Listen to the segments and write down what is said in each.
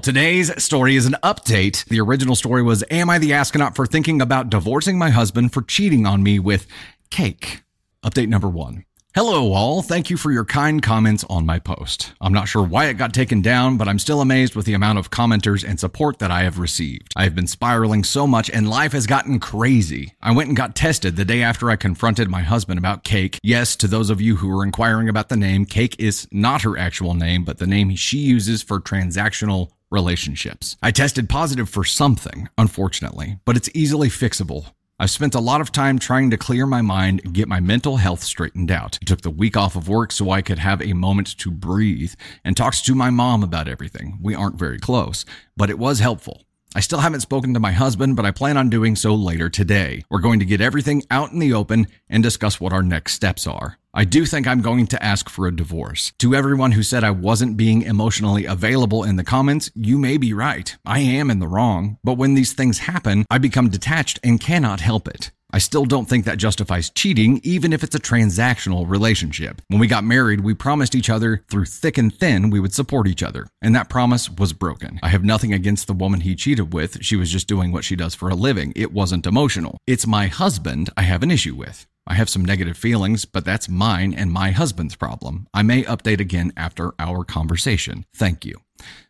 Today's story is an update. The original story was Am I the astronaut for thinking about divorcing my husband for cheating on me with cake? Update number one. Hello, all. Thank you for your kind comments on my post. I'm not sure why it got taken down, but I'm still amazed with the amount of commenters and support that I have received. I have been spiraling so much and life has gotten crazy. I went and got tested the day after I confronted my husband about Cake. Yes, to those of you who are inquiring about the name, Cake is not her actual name, but the name she uses for transactional relationships. I tested positive for something, unfortunately, but it's easily fixable. I've spent a lot of time trying to clear my mind and get my mental health straightened out. I took the week off of work so I could have a moment to breathe and talked to my mom about everything. We aren't very close, but it was helpful. I still haven't spoken to my husband, but I plan on doing so later today. We're going to get everything out in the open and discuss what our next steps are. I do think I'm going to ask for a divorce. To everyone who said I wasn't being emotionally available in the comments, you may be right. I am in the wrong. But when these things happen, I become detached and cannot help it. I still don't think that justifies cheating, even if it's a transactional relationship. When we got married, we promised each other through thick and thin we would support each other, and that promise was broken. I have nothing against the woman he cheated with, she was just doing what she does for a living. It wasn't emotional. It's my husband I have an issue with. I have some negative feelings, but that's mine and my husband's problem. I may update again after our conversation. Thank you.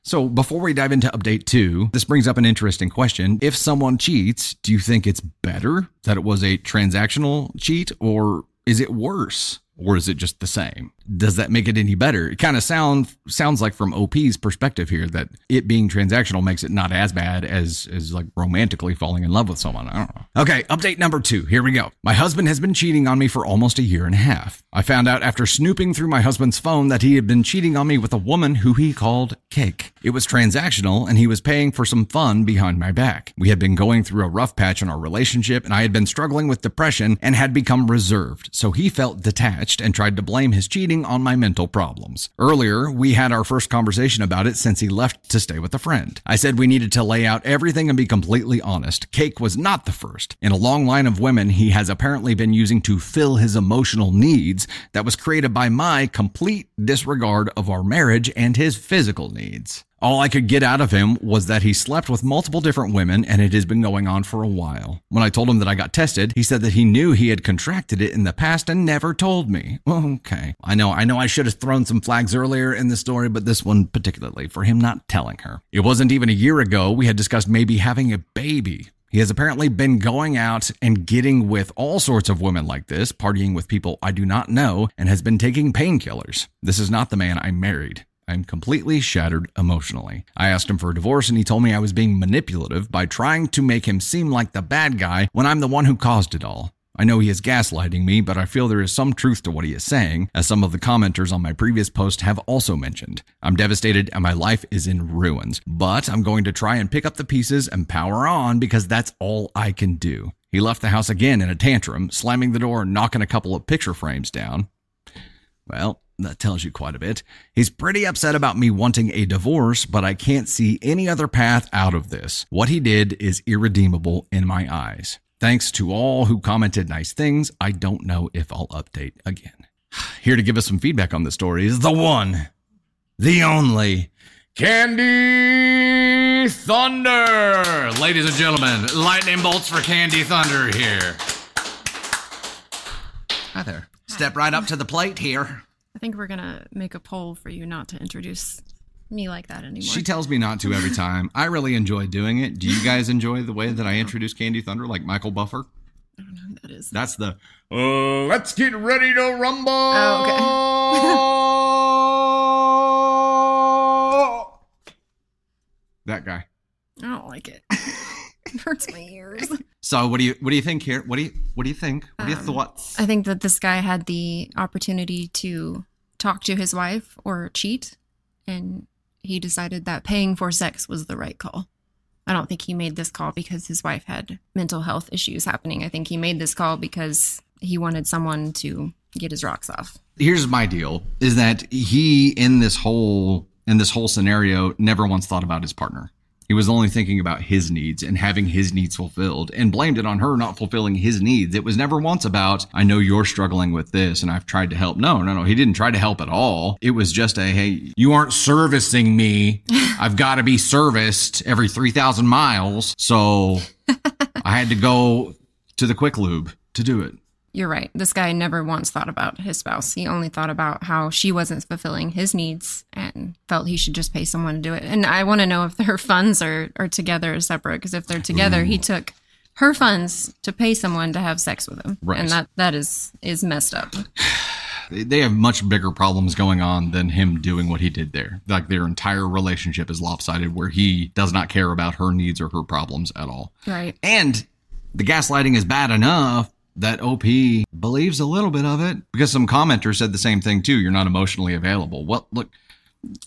So, before we dive into update two, this brings up an interesting question. If someone cheats, do you think it's better that it was a transactional cheat or is it worse? Or is it just the same? Does that make it any better? It kind of sound sounds like from OP's perspective here that it being transactional makes it not as bad as as like romantically falling in love with someone. I don't know. Okay, update number 2. Here we go. My husband has been cheating on me for almost a year and a half. I found out after snooping through my husband's phone that he had been cheating on me with a woman who he called Cake. It was transactional and he was paying for some fun behind my back. We had been going through a rough patch in our relationship and I had been struggling with depression and had become reserved. So he felt detached and tried to blame his cheating on my mental problems. Earlier, we had our first conversation about it since he left to stay with a friend. I said we needed to lay out everything and be completely honest. Cake was not the first. In a long line of women he has apparently been using to fill his emotional needs that was created by my complete disregard of our marriage and his physical needs. All I could get out of him was that he slept with multiple different women and it has been going on for a while. When I told him that I got tested, he said that he knew he had contracted it in the past and never told me. Okay. I know, I know I should have thrown some flags earlier in the story, but this one particularly for him not telling her. It wasn't even a year ago we had discussed maybe having a baby. He has apparently been going out and getting with all sorts of women like this, partying with people I do not know, and has been taking painkillers. This is not the man I married. I'm completely shattered emotionally. I asked him for a divorce and he told me I was being manipulative by trying to make him seem like the bad guy when I'm the one who caused it all. I know he is gaslighting me, but I feel there is some truth to what he is saying, as some of the commenters on my previous post have also mentioned. I'm devastated and my life is in ruins, but I'm going to try and pick up the pieces and power on because that's all I can do. He left the house again in a tantrum, slamming the door and knocking a couple of picture frames down. Well, that tells you quite a bit. He's pretty upset about me wanting a divorce, but I can't see any other path out of this. What he did is irredeemable in my eyes. Thanks to all who commented nice things. I don't know if I'll update again. Here to give us some feedback on the story is the one, the only, Candy Thunder. Ladies and gentlemen, lightning bolts for Candy Thunder here. Hi there. Step right up to the plate here. I think we're gonna make a poll for you not to introduce me like that anymore. She tells me not to every time. I really enjoy doing it. Do you guys enjoy the way that I introduce Candy Thunder like Michael Buffer? I don't know who that is. That's the uh, let's get ready to rumble. Oh, that guy. I don't like it. it hurts my ears. So what do you what do you think here? What do you what do you think? What are your Um, thoughts? I think that this guy had the opportunity to talk to his wife or cheat, and he decided that paying for sex was the right call. I don't think he made this call because his wife had mental health issues happening. I think he made this call because he wanted someone to get his rocks off. Here's my deal: is that he in this whole in this whole scenario never once thought about his partner. He was only thinking about his needs and having his needs fulfilled and blamed it on her not fulfilling his needs. It was never once about, I know you're struggling with this and I've tried to help. No, no, no. He didn't try to help at all. It was just a, hey, you aren't servicing me. I've got to be serviced every 3,000 miles. So I had to go to the quick lube to do it. You're right. This guy never once thought about his spouse. He only thought about how she wasn't fulfilling his needs and felt he should just pay someone to do it. And I want to know if their funds are, are together or separate, because if they're together, he mm. took her funds to pay someone to have sex with him. Right. And that, that is, is messed up. they have much bigger problems going on than him doing what he did there. Like their entire relationship is lopsided where he does not care about her needs or her problems at all. Right. And the gaslighting is bad enough that OP believes a little bit of it because some commenter said the same thing too. You're not emotionally available. Well, look,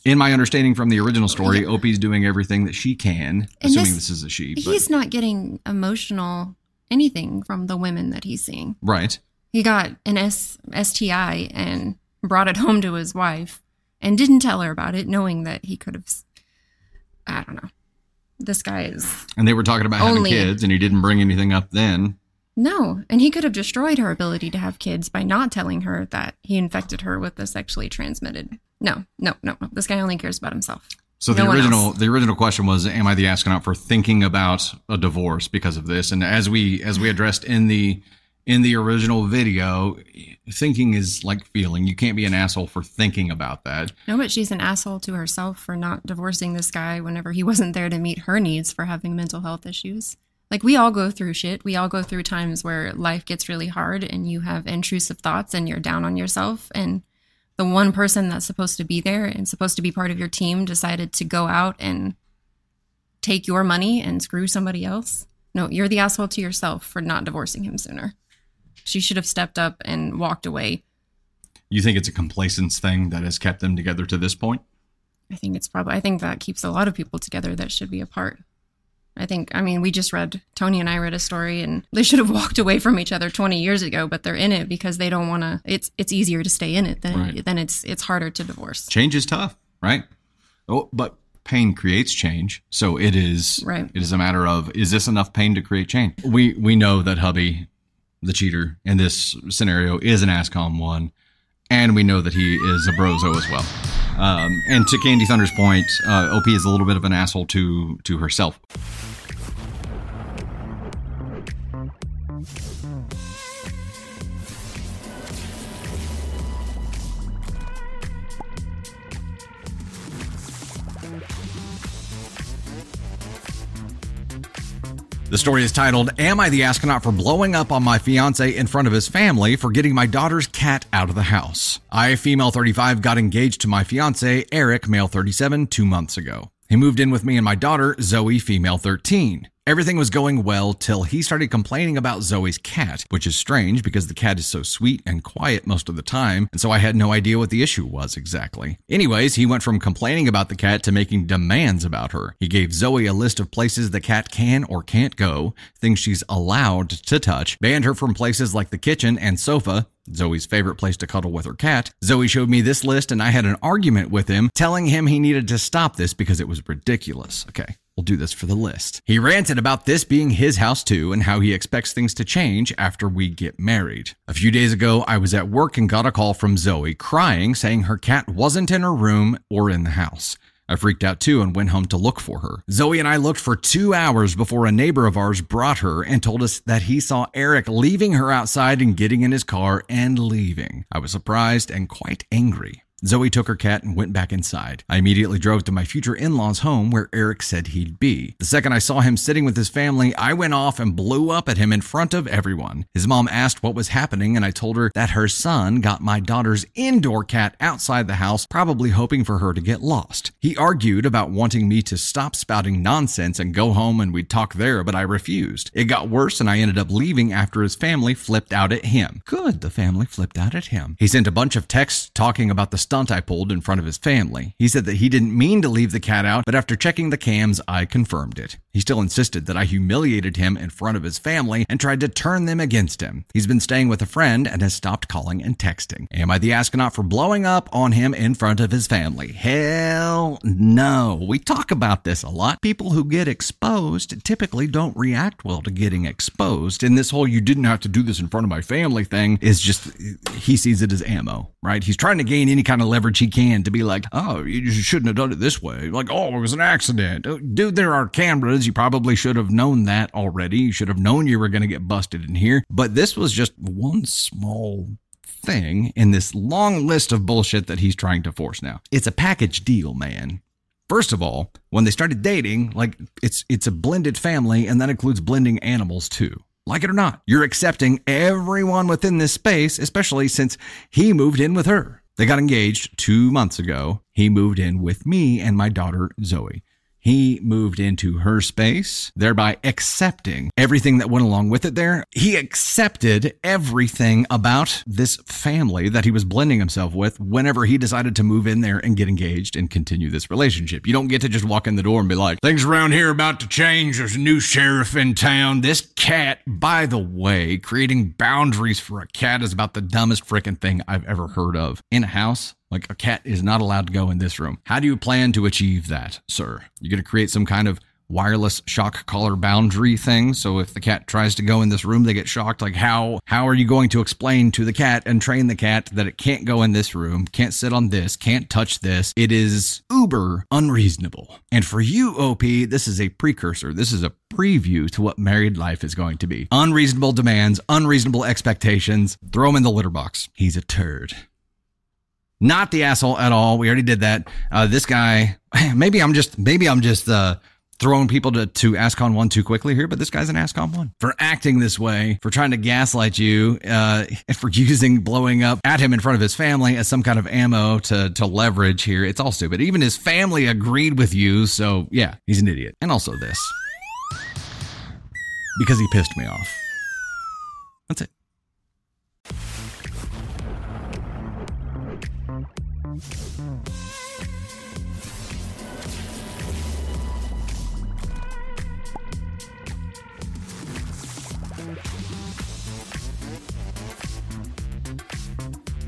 in my understanding from the original story, OP's doing everything that she can, And assuming this- this is a she. But, He's not getting emotional anything from the women that he's seeing. right. He got an S- STI and brought it home to his wife and didn't tell her about it, knowing that he could have. I don't know. This guy is. And they were talking about Only- having kids, and he didn't bring anything up then. No. And he could have destroyed her ability to have kids by not telling her that he infected her with the sexually transmitted. No, no, no, no. This guy only cares about himself. So No the original the original question was, am I the astronaut for thinking about a divorce because of this? And as we as we addressed in the in the original video, thinking is like feeling. You can't be an asshole for thinking about that. No, but she's an asshole to herself for not divorcing this guy whenever he wasn't there to meet her needs for having mental health issues. Like, we all go through shit. We all go through times where life gets really hard and you have intrusive thoughts and you're down on yourself. And the one person that's supposed to be there and supposed to be part of your team decided to go out and take your money and screw somebody else. No, you're the asshole to yourself for not divorcing him sooner. She should have stepped up and walked away You think it's a complacence thing that has kept them together to this point? I think it's probably, I think that keeps a lot of people together that should be apart. I think, I mean, we just read, Tony and I read a story and they should have walked away from each other 20 years ago, but they're in it because they don't want to, it's, it's easier to stay in it than, Right. than it's, it's harder to divorce. Change is tough, right? Oh, but pain creates change. So it is Right. it is a matter of is this enough pain to create change? We we know that hubby, the cheater in this scenario, is an ASCON one, and we know that he is a brozo as well. Um, and to Candy Thunder's point, uh, OP is a little bit of an asshole to to herself. The story is titled, Am I the Astronaut for Blowing Up on My Fiance in Front of His Family for Getting My Daughter's Cat Out of the House? I, female 35, got engaged to my fiance, Eric, male 37, two months ago. He moved in with me and my daughter, Zoe, female 13. Everything was going well till he started complaining about Zoe's cat, which is strange because the cat is so sweet and quiet most of the time, and so I had no idea what the issue was exactly. Anyways, he went from complaining about the cat to making demands about her. He gave Zoe a list of places the cat can or can't go, things she's allowed to touch, banned her from places like the kitchen and sofa, Zoe's favorite place to cuddle with her cat. Zoe showed me this list and I had an argument with him, telling him he needed to stop this because it was ridiculous. Okay. We'll do this for the list. He ranted about this being his house too and how he expects things to change after we get married. A few days ago, I was at work and got a call from Zoe crying, saying her cat wasn't in her room or in the house. I freaked out too and went home to look for her. Zoe and I looked for two hours before a neighbor of ours brought her and told us that he saw Eric leaving her outside and getting in his car and leaving. I was surprised and quite angry. Zoe took her cat and went back inside. I immediately drove to my future in law's home where Eric said he'd be. The second I saw him sitting with his family, I went off and blew up at him in front of everyone. His mom asked what was happening, and I told her that her son got my daughter's indoor cat outside the house, probably hoping for her to get lost. He argued about wanting me to stop spouting nonsense and go home and we'd talk there, but I refused. It got worse, and I ended up leaving after his family flipped out at him. Good, the family flipped out at him. He sent a bunch of texts talking about the stunt I pulled in front of his family. He said that he didn't mean to leave the cat out, but after checking the cams, I confirmed it. He still insisted that I humiliated him in front of his family and tried to turn them against him. He's been staying with a friend and has stopped calling and texting. Am I the astronaut for blowing up on him in front of his family? Hell no. We talk about this a lot. People who get exposed typically don't react well to getting exposed. And this whole you didn't have to do this in front of my family thing is just, he sees it as ammo, right? He's trying to gain any kind of leverage he can to be like, oh, you shouldn't have done it this way. Like, oh, it was an accident. Dude, there are cameras. You probably should have known that already. You should have known you were going to get busted in here. But this was just one small thing in this long list of bullshit that he's trying to force now. It's a package deal, man. First of all, when they started dating, like it's it's a blended family and that includes blending animals too. Like it or not, you're accepting everyone within this space, especially since he moved in with her. They got engaged 2 months ago. He moved in with me and my daughter Zoe. He moved into her space, thereby accepting everything that went along with it there. He accepted everything about this family that he was blending himself with whenever he decided to move in there and get engaged and continue this relationship. You don't get to just walk in the door and be like, things around here about to change. There's a new sheriff in town. This cat, by the way, creating boundaries for a cat is about the dumbest freaking thing I've ever heard of. In a house, like a cat is not allowed to go in this room. How do you plan to achieve that, sir? You're going to create some kind of wireless shock collar boundary thing? So if the cat tries to go in this room they get shocked. Like how how are you going to explain to the cat and train the cat that it can't go in this room can't sit on this can't touch this? It is uber unreasonable. And for you op this is a precursor. This is a preview to what married life is going to be. Unreasonable demands unreasonable expectations. Throw him in the litter box. He's a turd not the asshole at all. We already did that. Uh, this guy, maybe I'm just, maybe I'm just, uh, throwing people to, to ASCON 1 too quickly here, but this guy's an ASCON 1 for acting this way, for trying to gaslight you, uh, for using blowing up at him in front of his family as some kind of ammo to, to leverage here. It's all stupid. Even his family agreed with you. So yeah, he's an idiot. And also this because he pissed me off.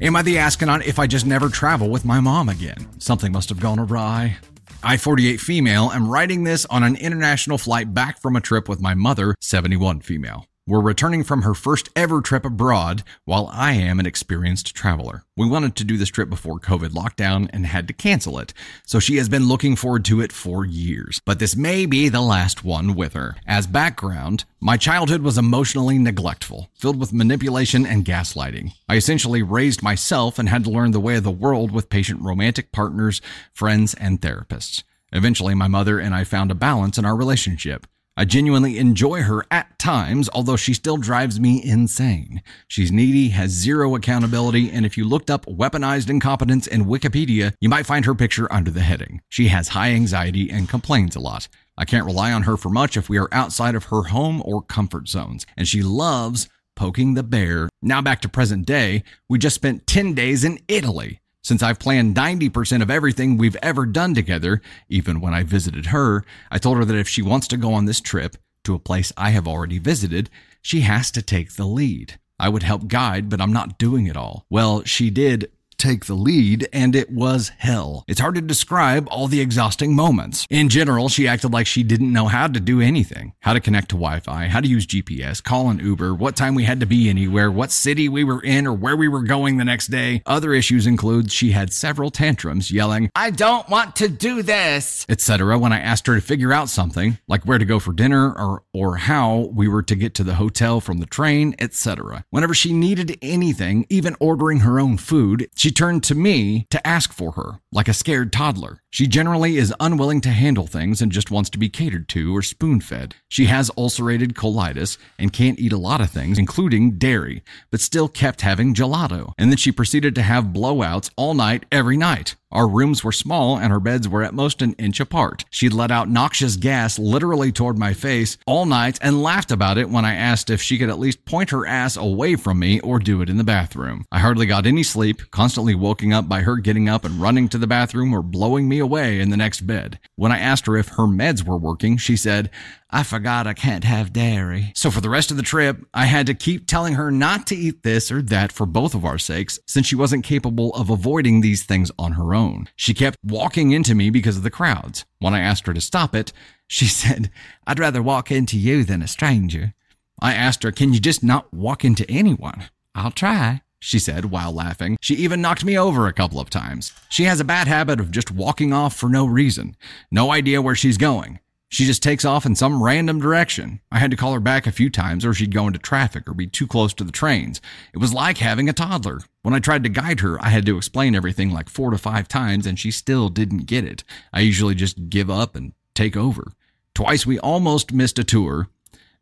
Am I the astronaut if I just never travel with my mom again? Something must have gone awry. I, 48 female, am writing this on an international flight back from a trip with my mother, 71 female. We're returning from her first ever trip abroad, while I am an experienced traveler. We wanted to do this trip before COVID lockdown and had to cancel it, so she has been looking forward to it for years. But this may be the last one with her. As background, my childhood was emotionally neglectful, filled with manipulation and gaslighting. I essentially raised myself and had to learn the way of the world with patient romantic partners, friends, and therapists. Eventually, my mother and I found a balance in our relationship. I genuinely enjoy her at times, although she still drives me insane. She's needy, has zero accountability, and if you looked up weaponized incompetence in Wikipedia, you might find her picture under the heading. She has high anxiety and complains a lot. I can't rely on her for much if we are outside of her home or comfort zones, and she loves poking the bear. Now back to present day, we just spent 10 days in Italy. Since I've planned 90% of everything we've ever done together, even when I visited her, I told her that if she wants to go on this trip to a place I have already visited, she has to take the lead. I would help guide, but I'm not doing it all. Well, she did take the lead, and it was hell. It's hard to describe all the exhausting moments. In general, she acted like she didn't know how to do anything how to connect to Wi Fi, how to use GPS, call an Uber, what time we had to be anywhere, what city we were in, or where we were going the next day. Other issues include she had several tantrums yelling, I don't want to do this, etc. when I asked her to figure out something, like where to go for dinner or, or how we were to get to the hotel from the train, etc. Whenever she needed anything, even ordering her own food, she turned to me to ask for her, like a scared toddler. She generally is unwilling to handle things and just wants to be catered to or spoon fed. She has ulcerated colitis and can't eat a lot of things, including dairy, but still kept having gelato. And then she proceeded to have blowouts all night, every night. Our rooms were small and her beds were at most an inch apart. She'd let out noxious gas literally toward my face all night and laughed about it when I asked if she could at least point her ass away from me or do it in the bathroom. I hardly got any sleep, constantly woken up by her getting up and running to the bathroom or blowing me away in the next bed. When I asked her if her meds were working, she said, I forgot I can't have dairy. So for the rest of the trip, I had to keep telling her not to eat this or that for both of our sakes, since she wasn't capable of avoiding these things on her own. She kept walking into me because of the crowds. When I asked her to stop it, she said, I'd rather walk into you than a stranger. I asked her, Can you just not walk into anyone? I'll try she said while laughing. She even knocked me over a couple of times. She has a bad habit of just walking off for no reason. No idea where she's going. She just takes off in some random direction. I had to call her back a few times or she'd go into traffic or be too close to the trains. It was like having a toddler. When I tried to guide her, I had to explain everything like four to five times and she still didn't get it. I usually just give up and take over. Twice we almost missed a tour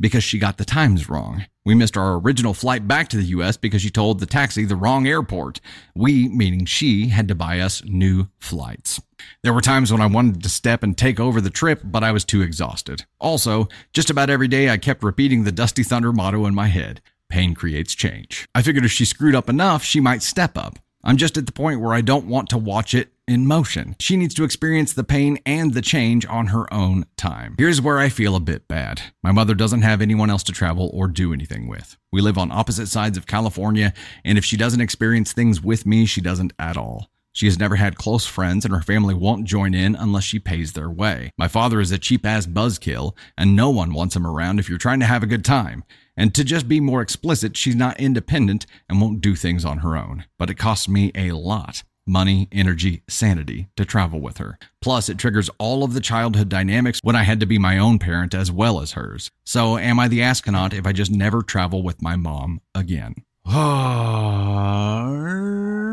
because she got the times wrong. We missed our original flight back to the US because she told the taxi the wrong airport. We, meaning she, had to buy us new flights. There were times when I wanted to step and take over the trip, but I was too exhausted. Also, just about every day I kept repeating the Dusty Thunder motto in my head. Pain creates change. I figured if she screwed up enough, she might step up. I'm just at the point where I don't want to watch it in motion. She needs to experience the pain and the change on her own time. Here's where I feel a bit bad. My mother doesn't have anyone else to travel or do anything with. We live on opposite sides of California, and if she doesn't experience things with me, she doesn't at all. She has never had close friends, and her family won't join in unless she pays their way. My father is a cheap ass buzzkill, and no one wants him around if you're trying to have a good time. And to just be more explicit, she's not independent and won't do things on her own. But it costs me a lot money, energy, sanity to travel with her. Plus, it triggers all of the childhood dynamics when I had to be my own parent as well as hers. So, am I the astronaut if I just never travel with my mom again?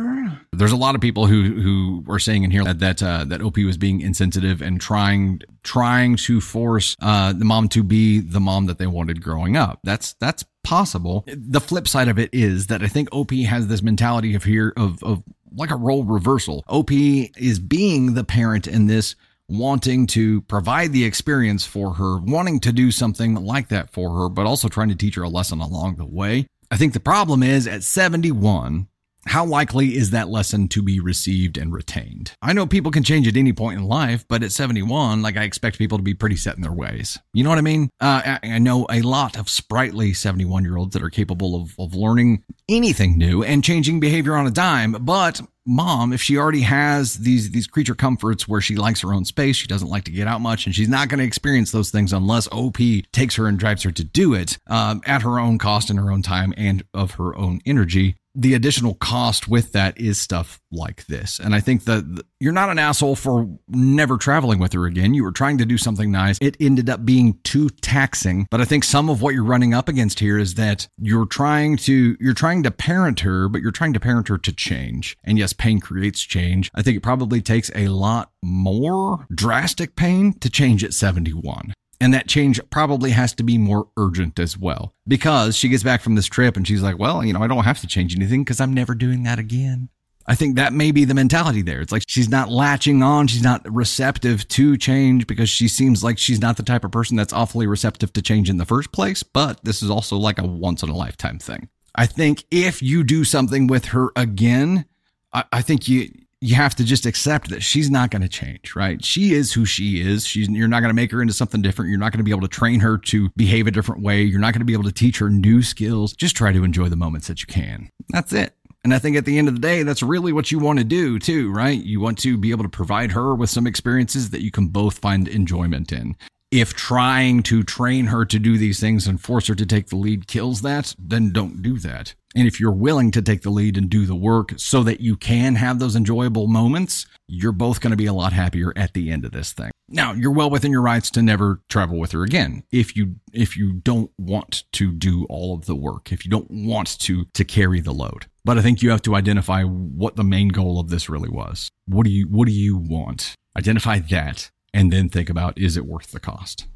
There's a lot of people who who are saying in here that that uh, that OP was being insensitive and trying trying to force uh, the mom to be the mom that they wanted growing up. That's that's possible. The flip side of it is that I think OP has this mentality of here of of like a role reversal. OP is being the parent in this wanting to provide the experience for her, wanting to do something like that for her, but also trying to teach her a lesson along the way. I think the problem is at 71, how likely is that lesson to be received and retained? I know people can change at any point in life, but at 71, like I expect people to be pretty set in their ways. You know what I mean? Uh, I, I know a lot of sprightly 71 year olds that are capable of, of learning anything new and changing behavior on a dime, but mom if she already has these these creature comforts where she likes her own space she doesn't like to get out much and she's not going to experience those things unless op takes her and drives her to do it um, at her own cost and her own time and of her own energy the additional cost with that is stuff like this. And I think that you're not an asshole for never traveling with her again. You were trying to do something nice. It ended up being too taxing. But I think some of what you're running up against here is that you're trying to you're trying to parent her, but you're trying to parent her to change. And yes, pain creates change. I think it probably takes a lot more drastic pain to change at 71. And that change probably has to be more urgent as well because she gets back from this trip and she's like, well, you know, I don't have to change anything because I'm never doing that again. I think that may be the mentality there. It's like she's not latching on. She's not receptive to change because she seems like she's not the type of person that's awfully receptive to change in the first place. But this is also like a once in a lifetime thing. I think if you do something with her again, I, I think you, you have to just accept that she's not going to change, right? She is who she is. She's you're not going to make her into something different. You're not going to be able to train her to behave a different way. You're not going to be able to teach her new skills. Just try to enjoy the moments that you can. That's it. And I think at the end of the day, that's really what you want to do too, right? You want to be able to provide her with some experiences that you can both find enjoyment in. If trying to train her to do these things and force her to take the lead kills that, then don't do that. And if you're willing to take the lead and do the work so that you can have those enjoyable moments, you're both going to be a lot happier at the end of this thing. Now, you're well within your rights to never travel with her again if you if you don't want to do all of the work, if you don't want to to carry the load. But I think you have to identify what the main goal of this really was. What do you what do you want? Identify that and then think about is it worth the cost?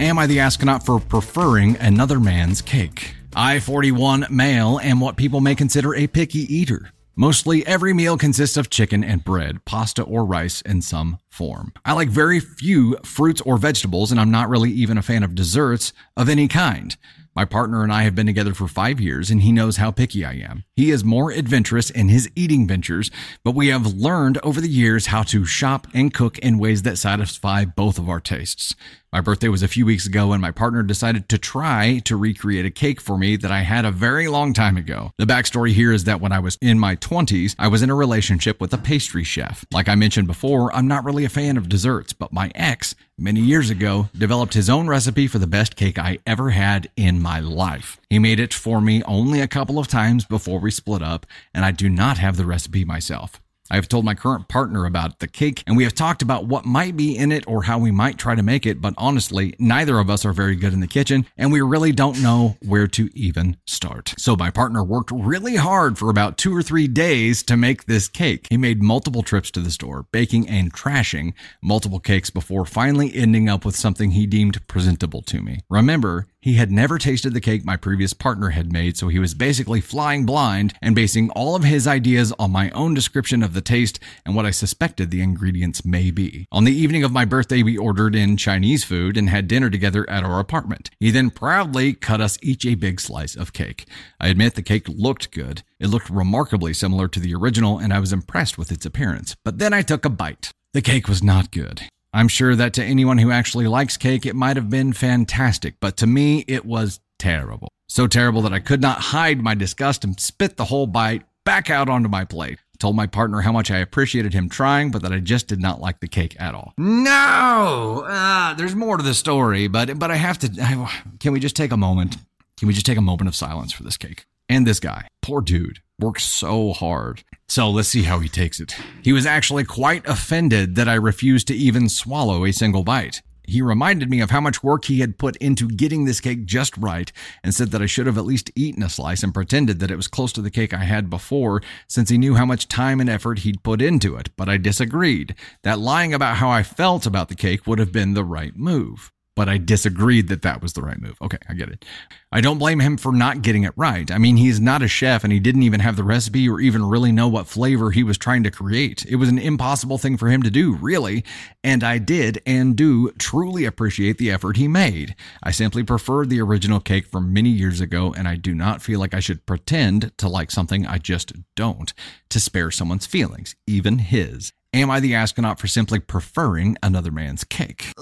Am I the astronaut for preferring another man's cake? I, 41 male, am what people may consider a picky eater. Mostly every meal consists of chicken and bread, pasta or rice and some form. I like very few fruits or vegetables, and I'm not really even a fan of desserts of any kind. My partner and I have been together for five years, and he knows how picky I am. He is more adventurous in his eating ventures, but we have learned over the years how to shop and cook in ways that satisfy both of our tastes. My birthday was a few weeks ago, and my partner decided to try to recreate a cake for me that I had a very long time ago. The backstory here is that when I was in my 20s, I was in a relationship with a pastry chef. Like I mentioned before, I'm not really a fan of desserts, but my ex, many years ago, developed his own recipe for the best cake I ever had in my life. He made it for me only a couple of times before we split up, and I do not have the recipe myself. I have told my current partner about the cake, and we have talked about what might be in it or how we might try to make it, but honestly, neither of us are very good in the kitchen, and we really don't know where to even start. So my partner worked really hard for about two or three days to make this cake. He made multiple trips to the store, baking and trashing multiple cakes before finally ending up with something he deemed presentable to me. Remember, he had never tasted the cake my previous partner had made, so he was basically flying blind and basing all of his ideas on my own description of the taste and what I suspected the ingredients may be. On the evening of my birthday, we ordered in Chinese food and had dinner together at our apartment. He then proudly cut us each a big slice of cake. I admit the cake looked good. It looked remarkably similar to the original, and I was impressed with its appearance. But then I took a bite. The cake was not good. I'm sure that to anyone who actually likes cake, it might have been fantastic, but to me, it was terrible. So terrible that I could not hide my disgust and spit the whole bite back out onto my plate. I told my partner how much I appreciated him trying, but that I just did not like the cake at all. No, uh, there's more to the story, but but I have to. I, can we just take a moment? Can we just take a moment of silence for this cake and this guy? Poor dude works so hard. So let's see how he takes it. He was actually quite offended that I refused to even swallow a single bite. He reminded me of how much work he had put into getting this cake just right and said that I should have at least eaten a slice and pretended that it was close to the cake I had before since he knew how much time and effort he'd put into it. But I disagreed. That lying about how I felt about the cake would have been the right move but I disagreed that that was the right move. Okay, I get it. I don't blame him for not getting it right. I mean, he's not a chef and he didn't even have the recipe or even really know what flavor he was trying to create. It was an impossible thing for him to do, really. And I did and do truly appreciate the effort he made. I simply preferred the original cake from many years ago and I do not feel like I should pretend to like something I just don't to spare someone's feelings, even his. Am I the astronaut for simply preferring another man's cake?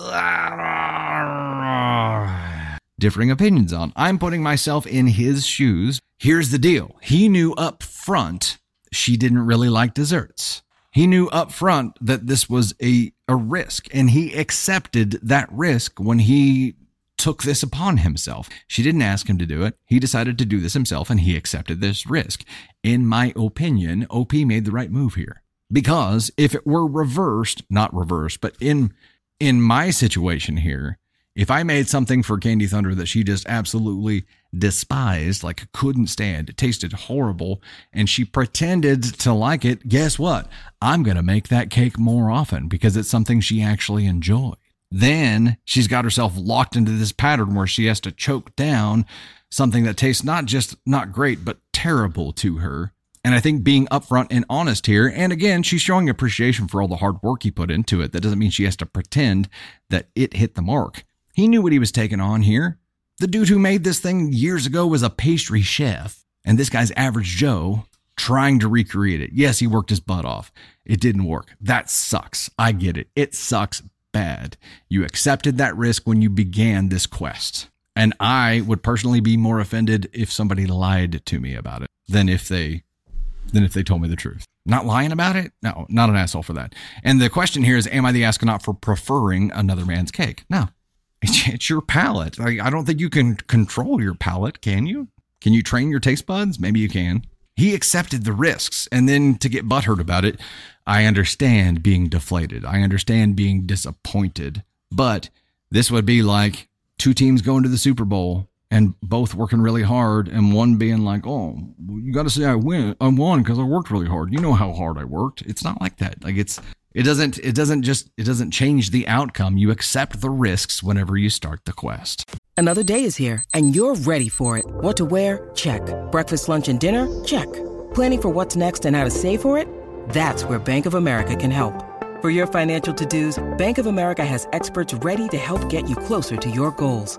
Differing opinions on. I'm putting myself in his shoes. Here's the deal. He knew up front she didn't really like desserts. He knew up front that this was a, a risk and he accepted that risk when he took this upon himself. She didn't ask him to do it. He decided to do this himself and he accepted this risk. In my opinion, OP made the right move here because if it were reversed, not reversed, but in in my situation here, if I made something for Candy Thunder that she just absolutely despised, like couldn't stand, it tasted horrible, and she pretended to like it, guess what? I'm going to make that cake more often because it's something she actually enjoyed. Then she's got herself locked into this pattern where she has to choke down something that tastes not just not great, but terrible to her and I think being upfront and honest here, and again, she's showing appreciation for all the hard work he put into it. That doesn't mean she has to pretend that it hit the mark. He knew what he was taking on here. The dude who made this thing years ago was a pastry chef, and this guy's average Joe trying to recreate it. Yes, he worked his butt off. It didn't work. That sucks. I get it. It sucks bad. You accepted that risk when you began this quest. And I would personally be more offended if somebody lied to me about it than if they than if they told me the truth. Not lying about it? No, not an asshole for that. And the question here is Am I the astronaut for preferring another man's cake? No. It's, it's your palate. I, I don't think you can control your palate, can you? Can you train your taste buds? Maybe you can. He accepted the risks. And then to get butthurt about it, I understand being deflated. I understand being disappointed. But this would be like two teams going to the Super Bowl and both working really hard and one being like, "Oh, you got to say I win. I won because I worked really hard. You know how hard I worked." It's not like that. Like it's it doesn't it doesn't just it doesn't change the outcome. You accept the risks whenever you start the quest. Another day is here and you're ready for it. What to wear? Check. Breakfast, lunch and dinner? Check. Planning for what's next and how to save for it? That's where Bank of America can help. For your financial to-dos, Bank of America has experts ready to help get you closer to your goals.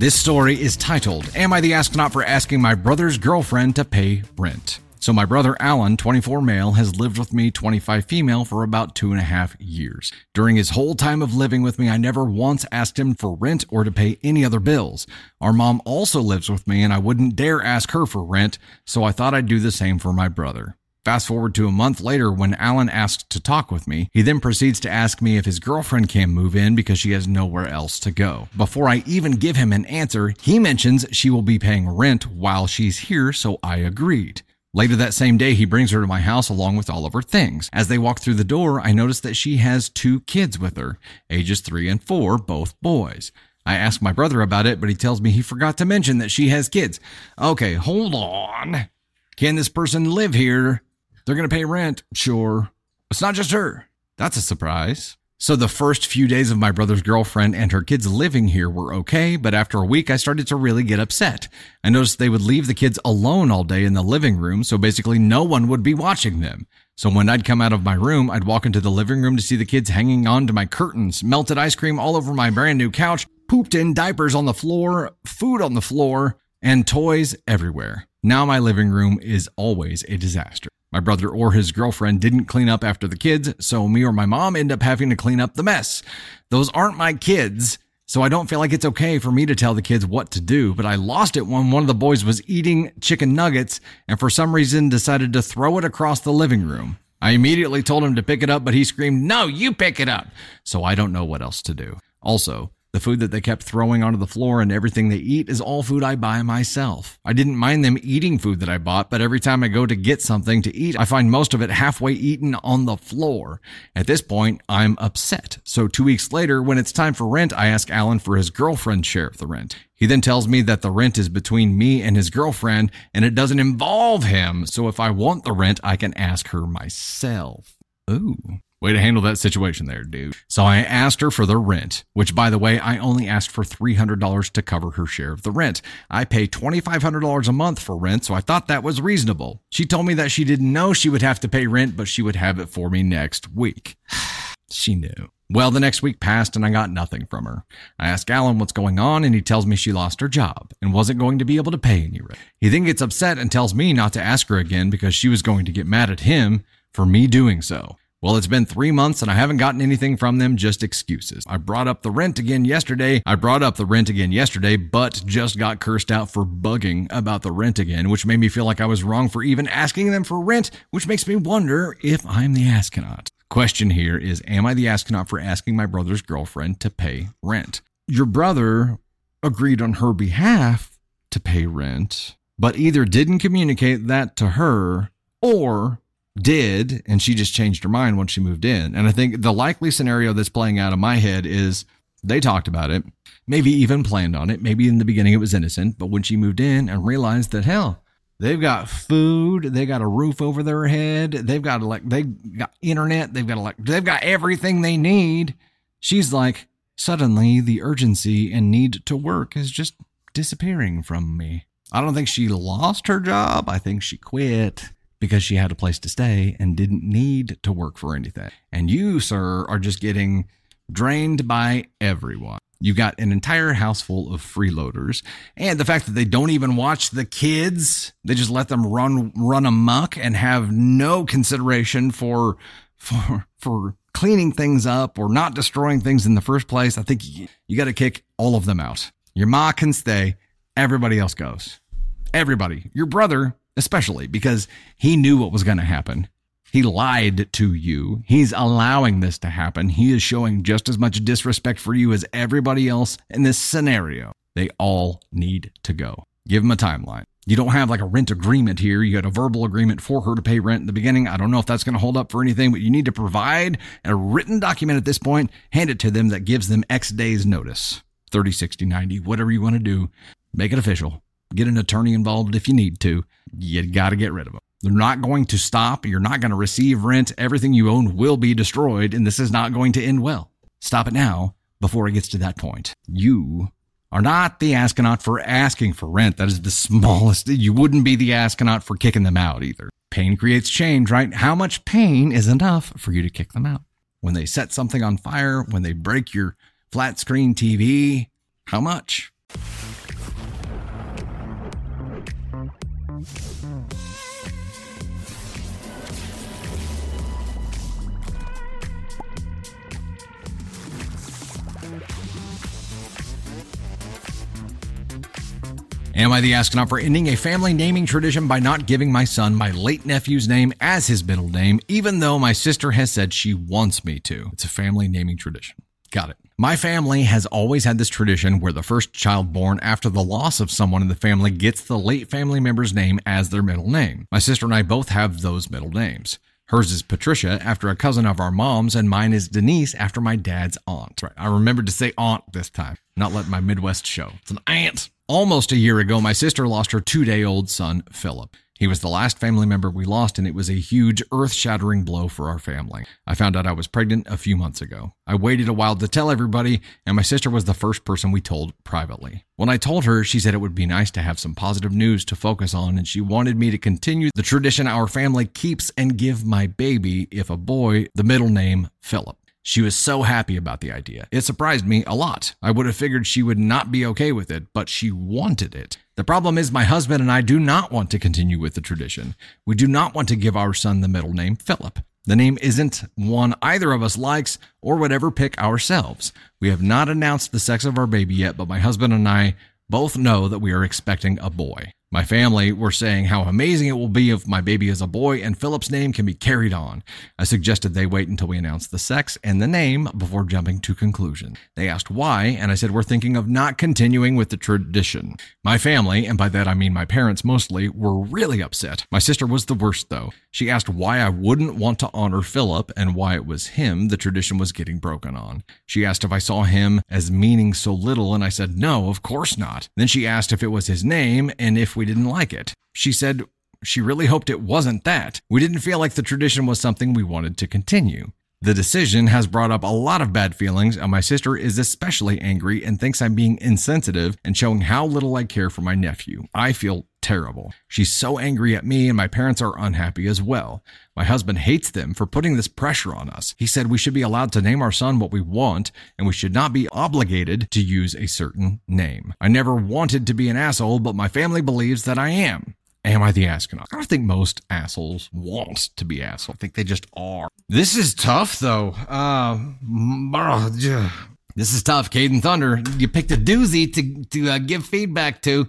This story is titled, Am I the Astronaut for Asking My Brother's Girlfriend to Pay Rent? So, my brother Alan, 24 male, has lived with me, 25 female, for about two and a half years. During his whole time of living with me, I never once asked him for rent or to pay any other bills. Our mom also lives with me, and I wouldn't dare ask her for rent, so I thought I'd do the same for my brother. Fast forward to a month later when Alan asks to talk with me. He then proceeds to ask me if his girlfriend can move in because she has nowhere else to go. Before I even give him an answer, he mentions she will be paying rent while she's here, so I agreed. Later that same day, he brings her to my house along with all of her things. As they walk through the door, I notice that she has two kids with her, ages three and four, both boys. I ask my brother about it, but he tells me he forgot to mention that she has kids. Okay, hold on. Can this person live here? They're going to pay rent. Sure. It's not just her. That's a surprise. So the first few days of my brother's girlfriend and her kids living here were okay, but after a week I started to really get upset. I noticed they would leave the kids alone all day in the living room, so basically no one would be watching them. So when I'd come out of my room, I'd walk into the living room to see the kids hanging on to my curtains, melted ice cream all over my brand new couch, pooped in diapers on the floor, food on the floor, and toys everywhere. Now my living room is always a disaster. My brother or his girlfriend didn't clean up after the kids, so me or my mom end up having to clean up the mess. Those aren't my kids, so I don't feel like it's okay for me to tell the kids what to do, but I lost it when one of the boys was eating chicken nuggets and for some reason decided to throw it across the living room. I immediately told him to pick it up, but he screamed, No, you pick it up. So I don't know what else to do. Also, the food that they kept throwing onto the floor and everything they eat is all food I buy myself. I didn't mind them eating food that I bought, but every time I go to get something to eat, I find most of it halfway eaten on the floor. At this point, I'm upset. So two weeks later, when it's time for rent, I ask Alan for his girlfriend's share of the rent. He then tells me that the rent is between me and his girlfriend and it doesn't involve him. So if I want the rent, I can ask her myself. Ooh. Way to handle that situation there, dude. So I asked her for the rent, which by the way, I only asked for $300 to cover her share of the rent. I pay $2,500 a month for rent, so I thought that was reasonable. She told me that she didn't know she would have to pay rent, but she would have it for me next week. she knew. Well, the next week passed and I got nothing from her. I ask Alan what's going on and he tells me she lost her job and wasn't going to be able to pay any rent. He then gets upset and tells me not to ask her again because she was going to get mad at him for me doing so. Well, it's been three months and I haven't gotten anything from them, just excuses. I brought up the rent again yesterday. I brought up the rent again yesterday, but just got cursed out for bugging about the rent again, which made me feel like I was wrong for even asking them for rent, which makes me wonder if I'm the astronaut. Question here is Am I the astronaut for asking my brother's girlfriend to pay rent? Your brother agreed on her behalf to pay rent, but either didn't communicate that to her or did, and she just changed her mind once she moved in. And I think the likely scenario that's playing out in my head is they talked about it, maybe even planned on it. Maybe in the beginning it was innocent, but when she moved in and realized that, hell, they've got food, they got a roof over their head, they've got like they got internet, they've got like they've got everything they need. She's like, suddenly the urgency and need to work is just disappearing from me. I don't think she lost her job. I think she quit because she had a place to stay and didn't need to work for anything. And you, sir, are just getting drained by everyone. You've got an entire house full of freeloaders, and the fact that they don't even watch the kids, they just let them run run amok and have no consideration for for for cleaning things up or not destroying things in the first place. I think you, you got to kick all of them out. Your ma can stay, everybody else goes. Everybody, your brother especially, because he knew what was going to happen. He lied to you. He's allowing this to happen. He is showing just as much disrespect for you as everybody else in this scenario. They all need to go. Give him a timeline. You don't have like a rent agreement here. You got a verbal agreement for her to pay rent in the beginning. I don't know if that's going to hold up for anything, but you need to provide a written document at this point. Hand it to them that gives them X days notice 30, 60, 90, whatever you want to do. Make it official. Get an attorney involved if you need to. You got to get rid of them. They're not going to stop. You're not going to receive rent. Everything you own will be destroyed, and this is not going to end well. Stop it now before it gets to that point. You are not the astronaut for asking for rent. That is the smallest. You wouldn't be the astronaut for kicking them out either. Pain creates change, right? How much pain is enough for you to kick them out? When they set something on fire, when they break your flat screen TV, how much? Am I the astronaut for ending a family naming tradition by not giving my son my late nephew's name as his middle name, even though my sister has said she wants me to? It's a family naming tradition. Got it. My family has always had this tradition where the first child born after the loss of someone in the family gets the late family member's name as their middle name. My sister and I both have those middle names. Hers is Patricia after a cousin of our mom's, and mine is Denise after my dad's aunt. Right. I remembered to say aunt this time, not let my Midwest show. It's an aunt. Almost a year ago, my sister lost her two day old son, Philip. He was the last family member we lost, and it was a huge, earth shattering blow for our family. I found out I was pregnant a few months ago. I waited a while to tell everybody, and my sister was the first person we told privately. When I told her, she said it would be nice to have some positive news to focus on, and she wanted me to continue the tradition our family keeps and give my baby, if a boy, the middle name Philip. She was so happy about the idea. It surprised me a lot. I would have figured she would not be okay with it, but she wanted it. The problem is, my husband and I do not want to continue with the tradition. We do not want to give our son the middle name Philip. The name isn't one either of us likes or would ever pick ourselves. We have not announced the sex of our baby yet, but my husband and I both know that we are expecting a boy. My family were saying how amazing it will be if my baby is a boy and Philip's name can be carried on. I suggested they wait until we announce the sex and the name before jumping to conclusions. They asked why, and I said we're thinking of not continuing with the tradition. My family, and by that I mean my parents mostly, were really upset. My sister was the worst though. She asked why I wouldn't want to honor Philip and why it was him the tradition was getting broken on. She asked if I saw him as meaning so little, and I said no, of course not. Then she asked if it was his name and if we didn't like it. She said she really hoped it wasn't that. We didn't feel like the tradition was something we wanted to continue. The decision has brought up a lot of bad feelings, and my sister is especially angry and thinks I'm being insensitive and showing how little I care for my nephew. I feel terrible. She's so angry at me, and my parents are unhappy as well. My husband hates them for putting this pressure on us. He said we should be allowed to name our son what we want, and we should not be obligated to use a certain name. I never wanted to be an asshole, but my family believes that I am. Am I the astronaut? I don't think most assholes want to be assholes. I think they just are. This is tough, though. Uh, this is tough, Caden Thunder. You picked a doozy to to uh, give feedback to.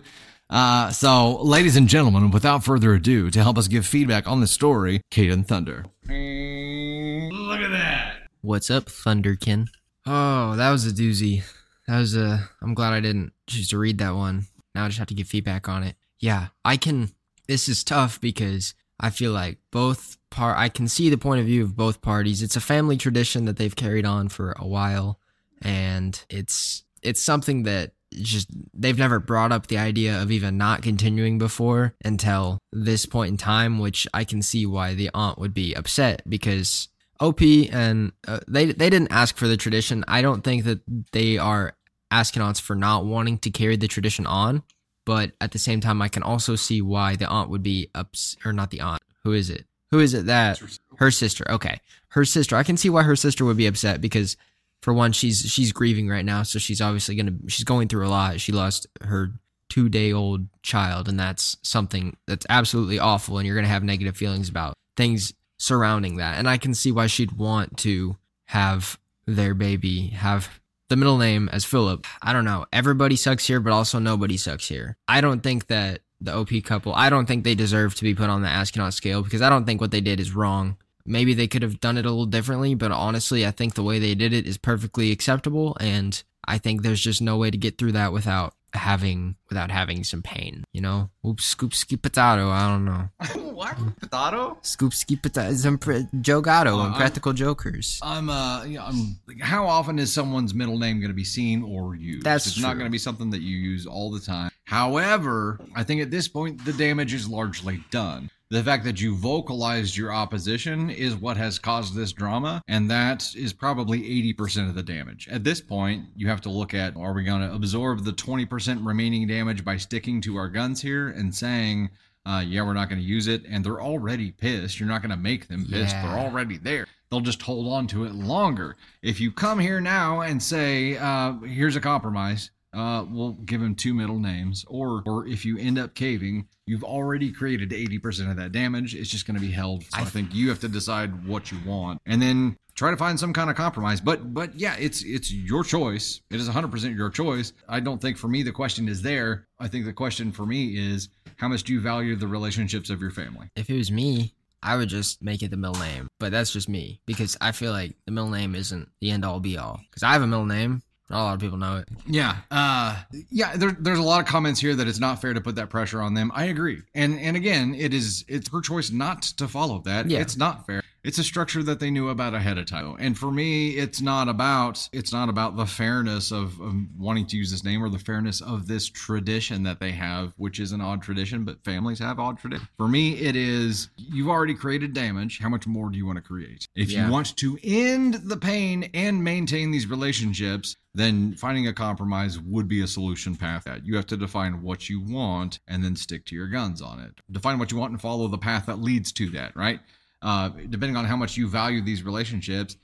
Uh, so, ladies and gentlemen, without further ado, to help us give feedback on the story, Caden Thunder. Look at that. What's up, Thunderkin? Oh, that was a doozy. That was a. I'm glad I didn't choose to read that one. Now I just have to give feedback on it. Yeah, I can this is tough because I feel like both part I can see the point of view of both parties. It's a family tradition that they've carried on for a while and it's it's something that just they've never brought up the idea of even not continuing before until this point in time, which I can see why the aunt would be upset because OP and uh, they they didn't ask for the tradition. I don't think that they are asking aunts for not wanting to carry the tradition on but at the same time, I can also see why the aunt would be ups or not the aunt. Who is it? Who is it that her sister? Okay, her sister. I can see why her sister would be upset because for one, she's she's grieving right now, so she's obviously gonna she's going through a lot. She lost her two day old child, and that's something that's absolutely awful, and you're gonna have negative feelings about things surrounding that. And I can see why she'd want to have their baby have the middle name as Philip. I don't know. Everybody sucks here, but also nobody sucks here. I don't think that the OP couple, I don't think they deserve to be put on the astronaut scale because I don't think what they did is wrong. Maybe they could have done it a little differently, but honestly, I think the way they did it is perfectly acceptable. And I think there's just no way to get through that without having without having some pain, you know? Oops, scoop ski potato. I don't know. what potato? Scoop ski potato. Some pre- Gatto Uh, and I'm- Practical Jokers. I'm uh, yeah, I'm. How often is someone's middle name going to be seen or used? That's it's not going to be something that you use all the time. However, I think at this point the damage is largely done. The fact that you vocalized your opposition is what has caused this drama, and that is probably 80% of the damage. At this point, you have to look at are we going to absorb the 20% remaining damage by sticking to our guns here and saying, uh, yeah, we're not going to use it, and they're already pissed. You're not going to make them pissed. Yeah. They're already there. They'll just hold on to it longer. If you come here now and say, uh, here's a compromise, uh, we'll give him two middle names, or or if you end up caving, you've already created 80% of that damage. It's just going to be held. So I, I- think you have to decide what you want, and then try to find some kind of compromise. But but yeah, it's it's your choice. It is 100% your choice. I don't think for me the question is there. I think the question for me is how much do you value the relationships of your family? If it was me, I would just make it the middle name. But that's just me because I feel like the middle name isn't the end all be all. Because I have a middle name. Not a lot of people know it. Yeah, uh, yeah. There, there's a lot of comments here that it's not fair to put that pressure on them. I agree, and and again, it is it's her choice not to follow that. Yeah. It's not fair. It's a structure that they knew about ahead of time. And for me, it's not about it's not about the fairness of, of wanting to use this name or the fairness of this tradition that they have, which is an odd tradition, but families have odd tradition. For me, it is you've already created damage. How much more do you want to create? If Yeah. you want to end the pain and maintain these relationships, then finding a compromise would be a solution path. That you have to define what you want and then stick to your guns on it. Define what you want and follow the path that leads to that, right? Uh, depending on how much you value these relationships,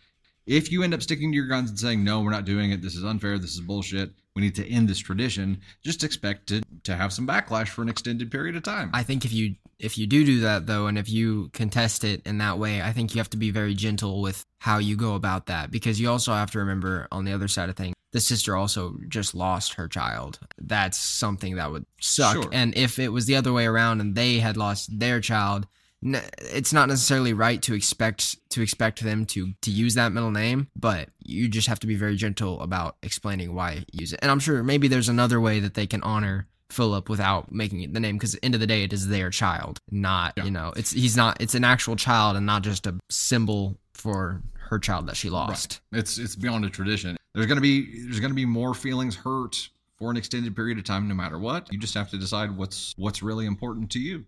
if you end up sticking to your guns and saying, no, we're not doing it, this is unfair, this is bullshit, we need to end this tradition, just expect to, to have some backlash for an extended period of time. I think if you if you do do that though, and if you contest it in that way, I think you have to be very gentle with how you go about that because you also have to remember on the other side of things, the sister also just lost her child. That's something that would suck. Sure. And if it was the other way around and they had lost their child, it's not necessarily right to expect to expect them to to use that middle name, but you just have to be very gentle about explaining why you use it. And I'm sure maybe there's another way that they can honor Philip without making it the name because end of the day it is their child, not Yeah. you know it's he's not it's an actual child and not just a symbol for her child that she lost. It's it's beyond a tradition. There's gonna be there's gonna be more feelings hurt for an extended period of time, no matter what. You just have to decide what's what's really important to you.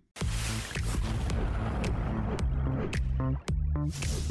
Bank.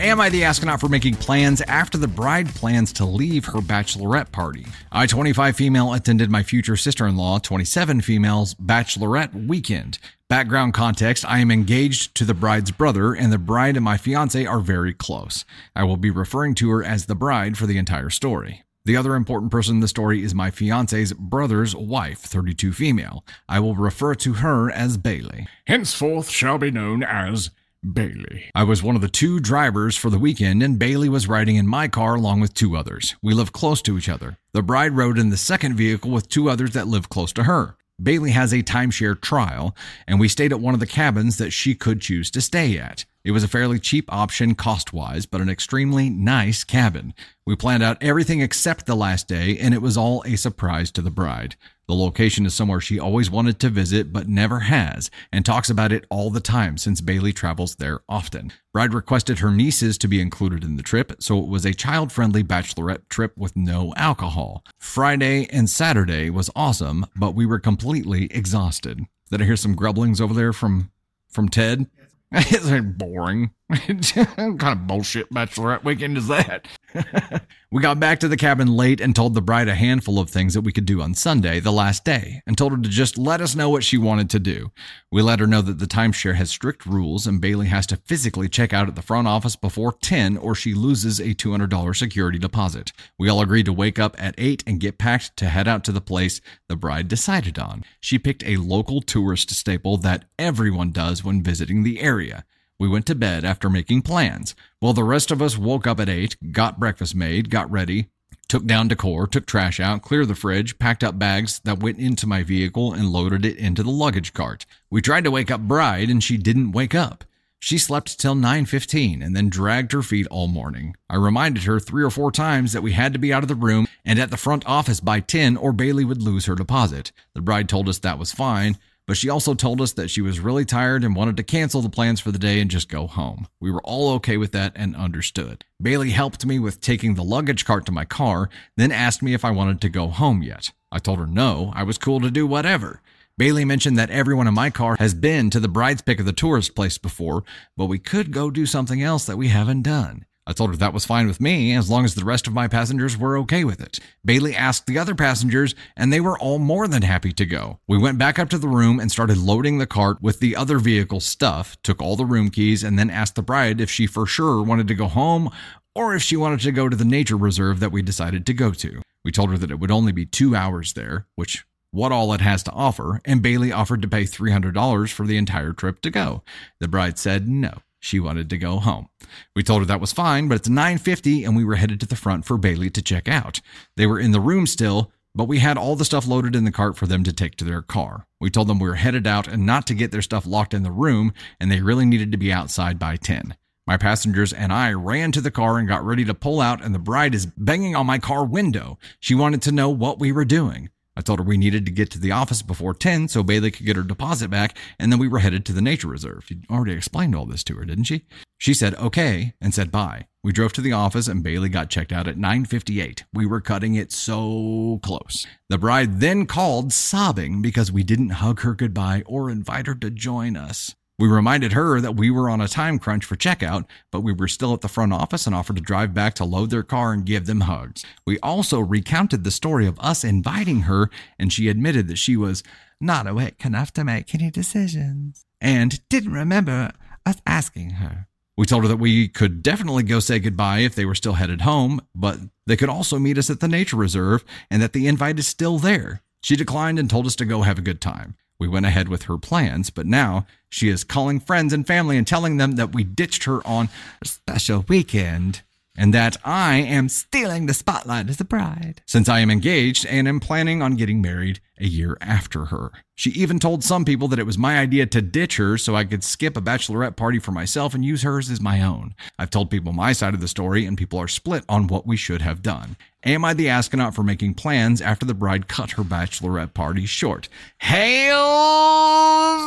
Am I the astronaut for making plans after the bride plans to leave her bachelorette party? I, 25 female, attended my future sister in law, 27 females, bachelorette weekend. Background context I am engaged to the bride's brother, and the bride and my fiance are very close. I will be referring to her as the bride for the entire story. The other important person in the story is my fiance's brother's wife, 32 female. I will refer to her as Bailey. Henceforth shall be known as Bailey. I was one of the two drivers for the weekend, and Bailey was riding in my car along with two others. We live close to each other. The bride rode in the second vehicle with two others that live close to her. Bailey has a timeshare trial, and we stayed at one of the cabins that she could choose to stay at. It was a fairly cheap option cost wise, but an extremely nice cabin. We planned out everything except the last day, and it was all a surprise to the bride. The location is somewhere she always wanted to visit but never has, and talks about it all the time since Bailey travels there often. Bride requested her nieces to be included in the trip, so it was a child friendly bachelorette trip with no alcohol. Friday and Saturday was awesome, but we were completely exhausted. Did I hear some grumblings over there from from Ted? it's boring. kind of bullshit bachelorette weekend is that? we got back to the cabin late and told the bride a handful of things that we could do on Sunday, the last day, and told her to just let us know what she wanted to do. We let her know that the timeshare has strict rules and Bailey has to physically check out at the front office before 10 or she loses a $200 security deposit. We all agreed to wake up at 8 and get packed to head out to the place the bride decided on. She picked a local tourist staple that everyone does when visiting the area. We went to bed after making plans, while the rest of us woke up at 8, got breakfast made, got ready, took down decor, took trash out, cleared the fridge, packed up bags that went into my vehicle, and loaded it into the luggage cart. We tried to wake up Bride, and she didn't wake up. She slept till 9:15 and then dragged her feet all morning. I reminded her 3 or 4 times that we had to be out of the room and at the front office by 10 or Bailey would lose her deposit. The bride told us that was fine, but she also told us that she was really tired and wanted to cancel the plans for the day and just go home. We were all okay with that and understood. Bailey helped me with taking the luggage cart to my car, then asked me if I wanted to go home yet. I told her no, I was cool to do whatever. Bailey mentioned that everyone in my car has been to the bride's pick of the tourist place before, but we could go do something else that we haven't done. I told her that was fine with me as long as the rest of my passengers were okay with it. Bailey asked the other passengers, and they were all more than happy to go. We went back up to the room and started loading the cart with the other vehicle stuff, took all the room keys, and then asked the bride if she for sure wanted to go home or if she wanted to go to the nature reserve that we decided to go to. We told her that it would only be two hours there, which what all it has to offer, and Bailey offered to pay $300 for the entire trip to go. The bride said no. She wanted to go home. We told her that was fine, but it's 9:50 and we were headed to the front for Bailey to check out. They were in the room still, but we had all the stuff loaded in the cart for them to take to their car. We told them we were headed out and not to get their stuff locked in the room and they really needed to be outside by 10. My passengers and I ran to the car and got ready to pull out and the bride is banging on my car window. She wanted to know what we were doing. I told her we needed to get to the office before 10 so Bailey could get her deposit back, and then we were headed to the nature reserve. She already explained all this to her, didn't she? She said okay and said bye. We drove to the office and Bailey got checked out at 9:58. We were cutting it so close. The bride then called sobbing because we didn't hug her goodbye or invite her to join us. We reminded her that we were on a time crunch for checkout, but we were still at the front office and offered to drive back to load their car and give them hugs. We also recounted the story of us inviting her, and she admitted that she was not awake enough to make any decisions and didn't remember us asking her. We told her that we could definitely go say goodbye if they were still headed home, but they could also meet us at the nature reserve and that the invite is still there. She declined and told us to go have a good time. We went ahead with her plans, but now she is calling friends and family and telling them that we ditched her on a special weekend and that I am stealing the spotlight as a bride, since I am engaged and am planning on getting married a year after her. She even told some people that it was my idea to ditch her so I could skip a bachelorette party for myself and use hers as my own. I've told people my side of the story, and people are split on what we should have done. Am I the astronaut for making plans after the bride cut her bachelorette party short? Hell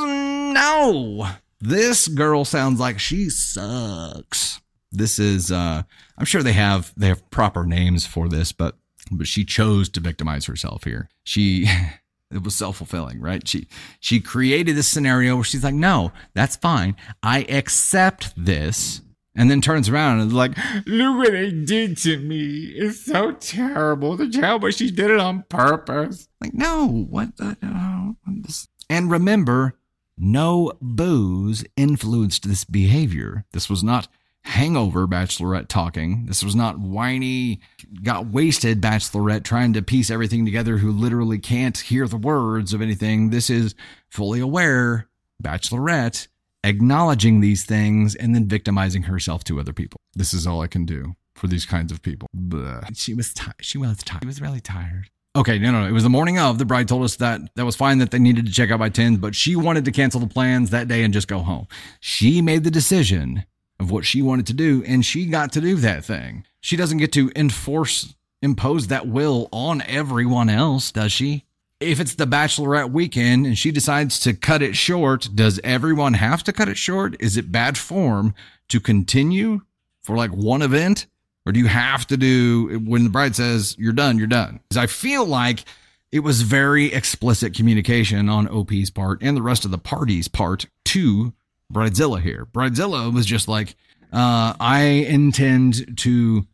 no! This girl sounds like she sucks. This is uh I'm sure they have they have proper names for this, but but she chose to victimize herself here. She it was self-fulfilling, right? She she created this scenario where she's like, "No, that's fine. I accept this." And then turns around and like, "Look what they did to me. It's so terrible. The terrible. She did it on purpose." Like, no, what? The, no. And remember, no booze influenced this behavior. This was not hangover bachelorette talking. This was not whiny, got wasted bachelorette trying to piece everything together who literally can't hear the words of anything. This is fully aware bachelorette acknowledging these things and then victimizing herself to other people. This is all I can do for these kinds of people. Blech. She was tired. She was tired. She was really tired. Okay, no, no, no. It was the morning of. The bride told us that that was fine that they needed to check out by 10, but she wanted to cancel the plans that day and just go home. She made the decision of what she wanted to do, and she got to do that thing. She doesn't get to enforce, impose that will on everyone else, does she? If it's the bachelorette weekend and she decides to cut it short, does everyone have to cut it short? Is it bad form to continue for like one event? Or do you have to do when the bride says you're done, you're done? Because I feel like it was very explicit communication on OP's part and the rest of the party's part to Bridezilla here. Bridezilla was just like, uh, I intend to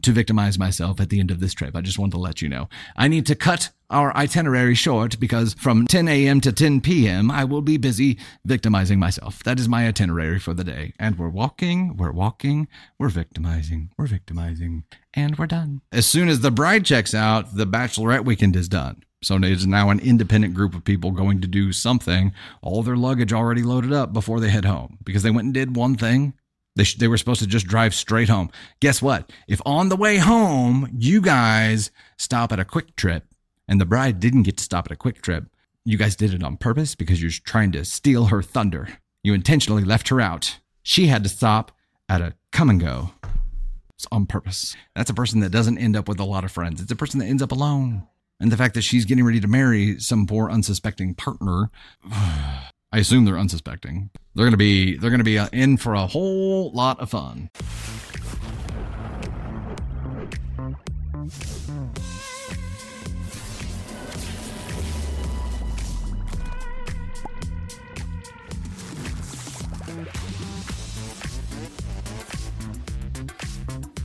to victimize myself at the end of this trip. I just want to let you know. I need to cut our itinerary short because from 10 a.m. to 10 p.m., I will be busy victimizing myself. That is my itinerary for the day. And we're walking, we're walking, we're victimizing, we're victimizing, and we're done. As soon as the bride checks out, the bachelorette weekend is done. So it's now an independent group of people going to do something, all their luggage already loaded up before they head home because they went and did one thing they, sh- they were supposed to just drive straight home. Guess what? If on the way home, you guys stop at a QuikTrip and the bride didn't get to stop at a QuikTrip, you guys did it on purpose because you're trying to steal her thunder. You intentionally left her out. She had to stop at a Kum & Go. It's on purpose. That's a person that doesn't end up with a lot of friends. It's a person that ends up alone. And the fact that she's getting ready to marry some poor unsuspecting partner I assume they're unsuspecting. They're gonna be they're gonna be uh, in for a whole lot of fun.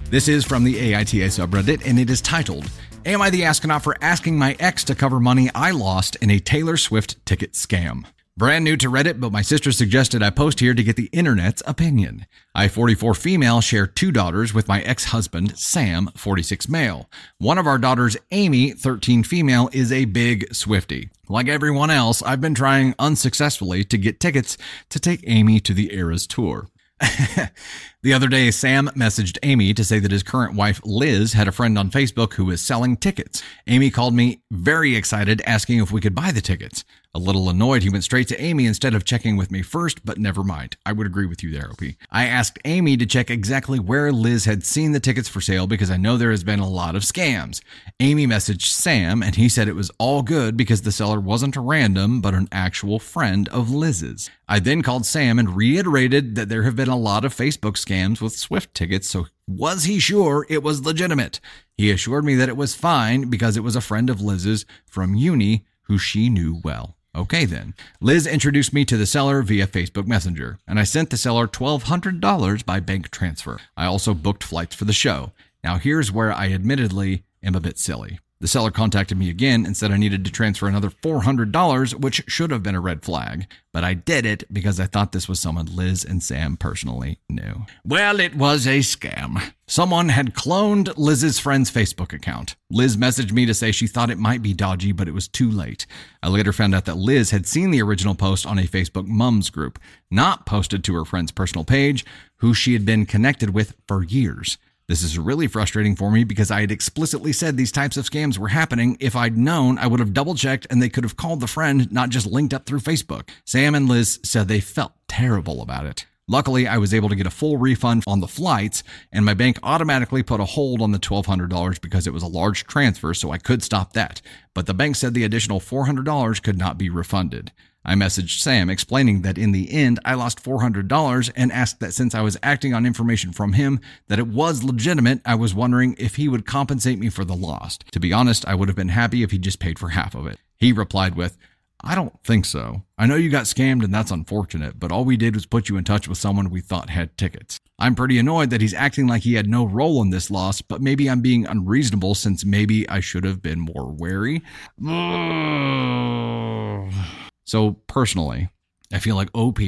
This is from the AITA subreddit, and it is titled Am I the astronaut for asking my ex to cover money I lost in a Taylor Swift ticket scam? Brand new to Reddit, but my sister suggested I post here to get the internet's opinion. I, 44 female, share two daughters with my ex husband, Sam, 46 male. One of our daughters, Amy, 13 female, is a big Swiftie. Like everyone else, I've been trying unsuccessfully to get tickets to take Amy to the Eras tour. the other day, Sam messaged Amy to say that his current wife, Liz, had a friend on Facebook who was selling tickets. Amy called me very excited, asking if we could buy the tickets. A little annoyed, he went straight to Amy instead of checking with me first, but never mind. I would agree with you there, OP. I asked Amy to check exactly where Liz had seen the tickets for sale because I know there has been a lot of scams. Amy messaged Sam, and he said it was all good because the seller wasn't a random, but an actual friend of Liz's. I then called Sam and reiterated that there have been a lot of Facebook scams with Swift tickets, so was he sure it was legitimate? He assured me that it was fine because it was a friend of Liz's from uni who she knew well. Okay, then. Liz introduced me to the seller via Facebook Messenger, and I sent the seller $1,200 by bank transfer. I also booked flights for the show. Now, here's where I admittedly am a bit silly. The seller contacted me again and said I needed to transfer another $400, which should have been a red flag. But I did it because I thought this was someone Liz and Sam personally knew. Well, it was a scam. Someone had cloned Liz's friend's Facebook account. Liz messaged me to say she thought it might be dodgy, but it was too late. I later found out that Liz had seen the original post on a Facebook mums group, not posted to her friend's personal page, who she had been connected with for years. This is really frustrating for me because I had explicitly said these types of scams were happening. If I'd known, I would have double checked and they could have called the friend, not just linked up through Facebook. Sam and Liz said they felt terrible about it. Luckily, I was able to get a full refund on the flights, and my bank automatically put a hold on the $1,200 because it was a large transfer, so I could stop that. But the bank said the additional $400 could not be refunded. I messaged Sam explaining that in the end I lost $400 and asked that since I was acting on information from him that it was legitimate, I was wondering if he would compensate me for the loss. To be honest, I would have been happy if he just paid for half of it. He replied with, I don't think so. I know you got scammed and that's unfortunate, but all we did was put you in touch with someone we thought had tickets. I'm pretty annoyed that he's acting like he had no role in this loss, but maybe I'm being unreasonable since maybe I should have been more wary. So personally, I feel like OP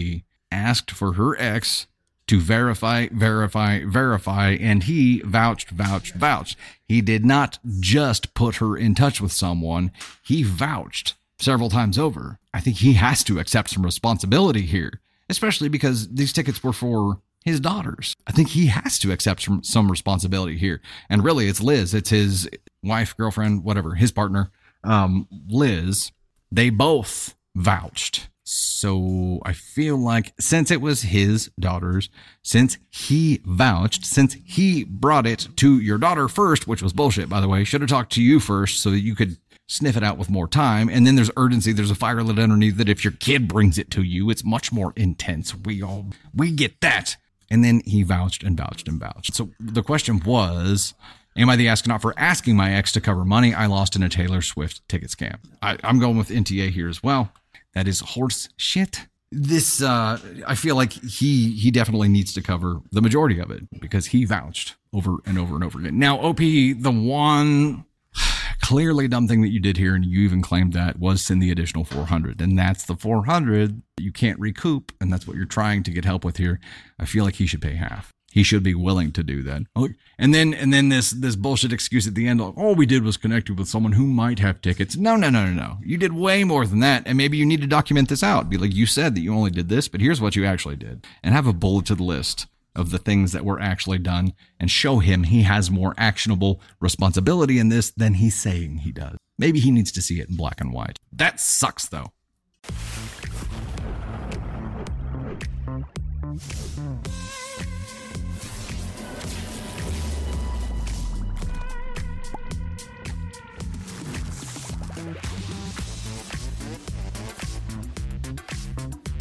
asked for her ex to verify, verify, verify, and he vouched, vouched, vouched. He did not just put her in touch with someone, he vouched several times over. I think he has to accept some responsibility here, especially because these tickets were for his daughters. I think he has to accept some, some responsibility here. And really, it's Liz, it's his wife, girlfriend, whatever, his partner, um, Liz. They both vouched. So I feel like since it was his daughter's, since he vouched, since he brought it to your daughter first, which was bullshit, by the way, should have talked to you first so that you could sniff it out with more time. And then there's urgency. There's a fire lit underneath that if your kid brings it to you, it's much more intense. We all, we get that. And then he vouched and vouched and vouched. So the question was, Am I the astronaut for asking my ex to cover money I lost in a Taylor Swift ticket scam? I, am going with NTA here as well. That is horse shit. this uh i feel like he he definitely needs to cover the majority of it because he vouched over and over and over again. Now op the one clearly dumb thing that you did here and you even claimed that was send the additional 400 and that's the 400 you can't recoup and that's what you're trying to get help with here. I feel like he should pay half he should be willing to do that. Oh, and then and then this this bullshit excuse at the end, like, all we did was connect you with someone who might have tickets. No, no, no, no, no. You did way more than that, and maybe you need to document this out. Be like, you said that you only did this, but here's what you actually did, and have a bulleted list of the things that were actually done, and show him he has more actionable responsibility in this than he's saying he does. Maybe he needs to see it in black and white. That sucks, though.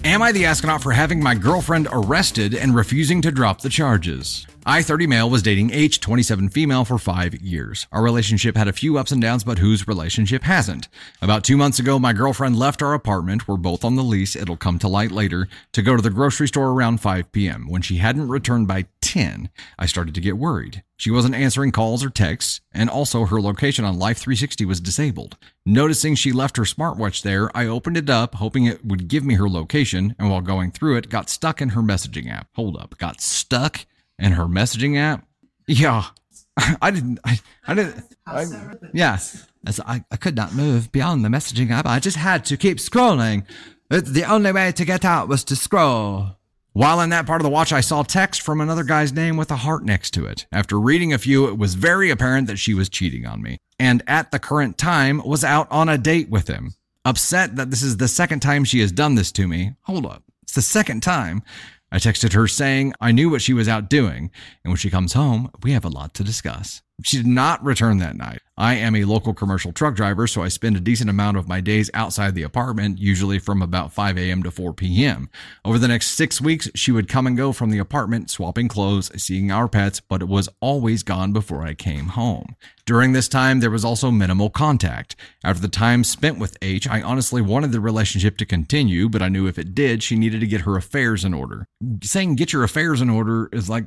Am I the astronaut for having my girlfriend arrested and refusing to drop the charges? I 30 male was dating H 27 female for five years. Our relationship had a few ups and downs, but whose relationship hasn't? About two months ago, my girlfriend left our apartment. We're both on the lease. It'll come to light later to go to the grocery store around 5 p.m. When she hadn't returned by 10, I started to get worried. She wasn't answering calls or texts, and also her location on Life 360 was disabled. Noticing she left her smartwatch there, I opened it up, hoping it would give me her location, and while going through it, got stuck in her messaging app. Hold up, got stuck? And her messaging app. Yeah, I didn't. I, I didn't. I, yeah, as I, I could not move beyond the messaging app. I just had to keep scrolling. The only way to get out was to scroll. While in that part of the watch, I saw text from another guy's name with a heart next to it. After reading a few, it was very apparent that she was cheating on me, and at the current time was out on a date with him. Upset that this is the second time she has done this to me. Hold up. It's the second time. I texted her saying I knew what she was out doing, and when she comes home, we have a lot to discuss. She did not return that night. I am a local commercial truck driver, so I spend a decent amount of my days outside the apartment, usually from about 5 a.m. to 4 p.m. Over the next six weeks, she would come and go from the apartment, swapping clothes, seeing our pets, but it was always gone before I came home. During this time, there was also minimal contact. After the time spent with H, I honestly wanted the relationship to continue, but I knew if it did, she needed to get her affairs in order. Saying get your affairs in order is like